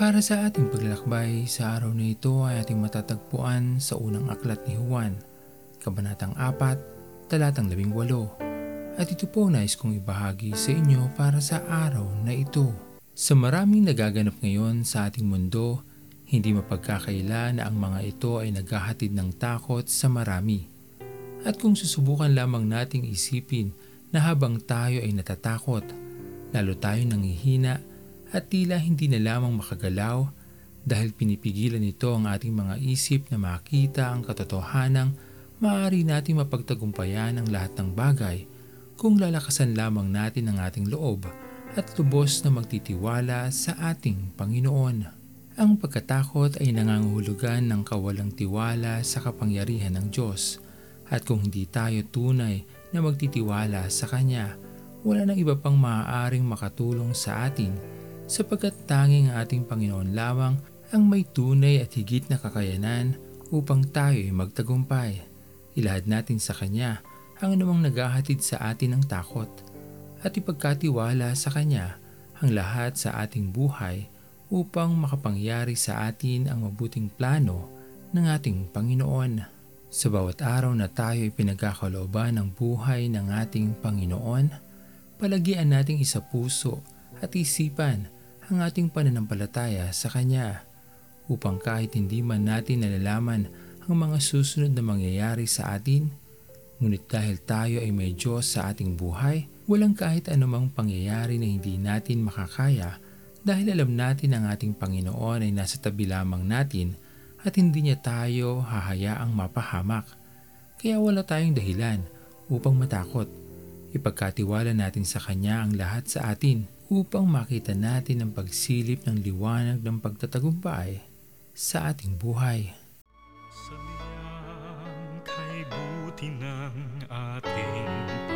Para sa ating paglalakbay, sa araw na ito ay ating matatagpuan sa unang aklat ni Juan, Kabanatang 4, Talatang 18. At ito po nais kong ibahagi sa inyo para sa araw na ito. Sa maraming nagaganap ngayon sa ating mundo, hindi mapagkakaila na ang mga ito ay naghahatid ng takot sa marami. At kung susubukan lamang nating isipin na habang tayo ay natatakot, lalo tayo nanghihina at tila hindi na lamang makagalaw dahil pinipigilan nito ang ating mga isip na makita ang katotohanang maaari nating mapagtagumpayan ang lahat ng bagay kung lalakasan lamang natin ang ating loob at lubos na magtitiwala sa ating Panginoon. Ang pagkatakot ay nangangahulugan ng kawalang tiwala sa kapangyarihan ng Diyos at kung hindi tayo tunay na magtitiwala sa Kanya, wala nang iba pang maaaring makatulong sa atin sapagkat tanging ang ating Panginoon lamang ang may tunay at higit na kakayanan upang tayo ay magtagumpay. Ilahad natin sa Kanya ang anumang naghahatid sa atin ng takot at ipagkatiwala sa Kanya ang lahat sa ating buhay upang makapangyari sa atin ang mabuting plano ng ating Panginoon. Sa bawat araw na tayo ay pinagkakalooban ng buhay ng ating Panginoon, palagian nating isa puso at isipan ang ating pananampalataya sa Kanya upang kahit hindi man natin nalalaman ang mga susunod na mangyayari sa atin, ngunit dahil tayo ay may Diyos sa ating buhay, walang kahit anumang pangyayari na hindi natin makakaya dahil alam natin ang ating Panginoon ay nasa tabi lamang natin at hindi niya tayo hahayaang mapahamak. Kaya wala tayong dahilan upang matakot. Ipagkatiwala natin sa Kanya ang lahat sa atin upang makita natin ang pagsilip ng liwanag ng pagtatagumpay sa ating buhay. Sa kay buti ng ating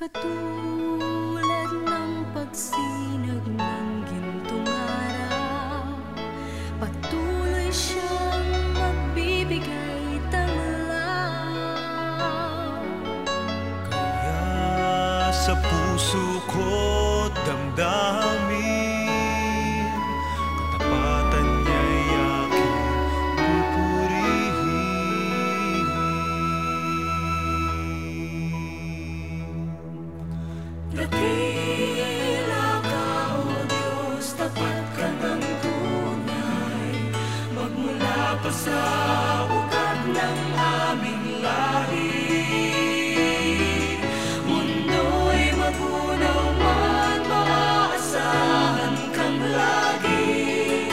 かと。Dakila ka, O Diyos, tapat ka ng tunay. Magmula pa sa ugat ng lagi.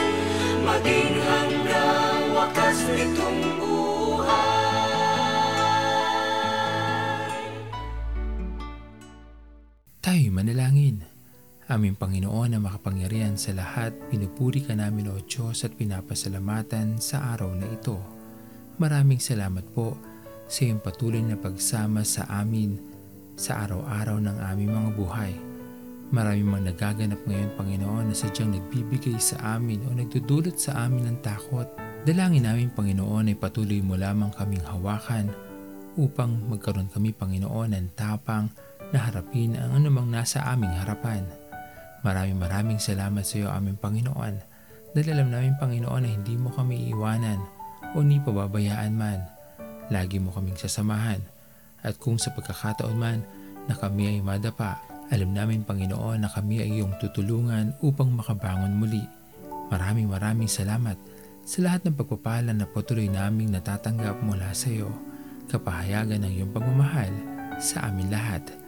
Maging hanggang wakas nitong Tayo manalangin. Aming Panginoon na makapangyarihan sa lahat, pinupuri ka namin o Diyos at pinapasalamatan sa araw na ito. Maraming salamat po sa iyong patuloy na pagsama sa amin sa araw-araw ng aming mga buhay. Maraming mga nagaganap ngayon, Panginoon, na sadyang nagbibigay sa amin o nagdudulot sa amin ng takot. Dalangin namin, Panginoon, ay patuloy mo lamang kaming hawakan upang magkaroon kami, Panginoon, ng tapang na harapin ang anumang nasa aming harapan. Maraming maraming salamat sa iyo aming Panginoon dahil alam namin Panginoon na hindi mo kami iiwanan o ni pababayaan man. Lagi mo kaming sasamahan at kung sa pagkakataon man na kami ay madapa, alam namin Panginoon na kami ay iyong tutulungan upang makabangon muli. Maraming maraming salamat sa lahat ng pagpapala na patuloy naming natatanggap mula sa iyo. Kapahayagan ng iyong pagmamahal sa amin lahat.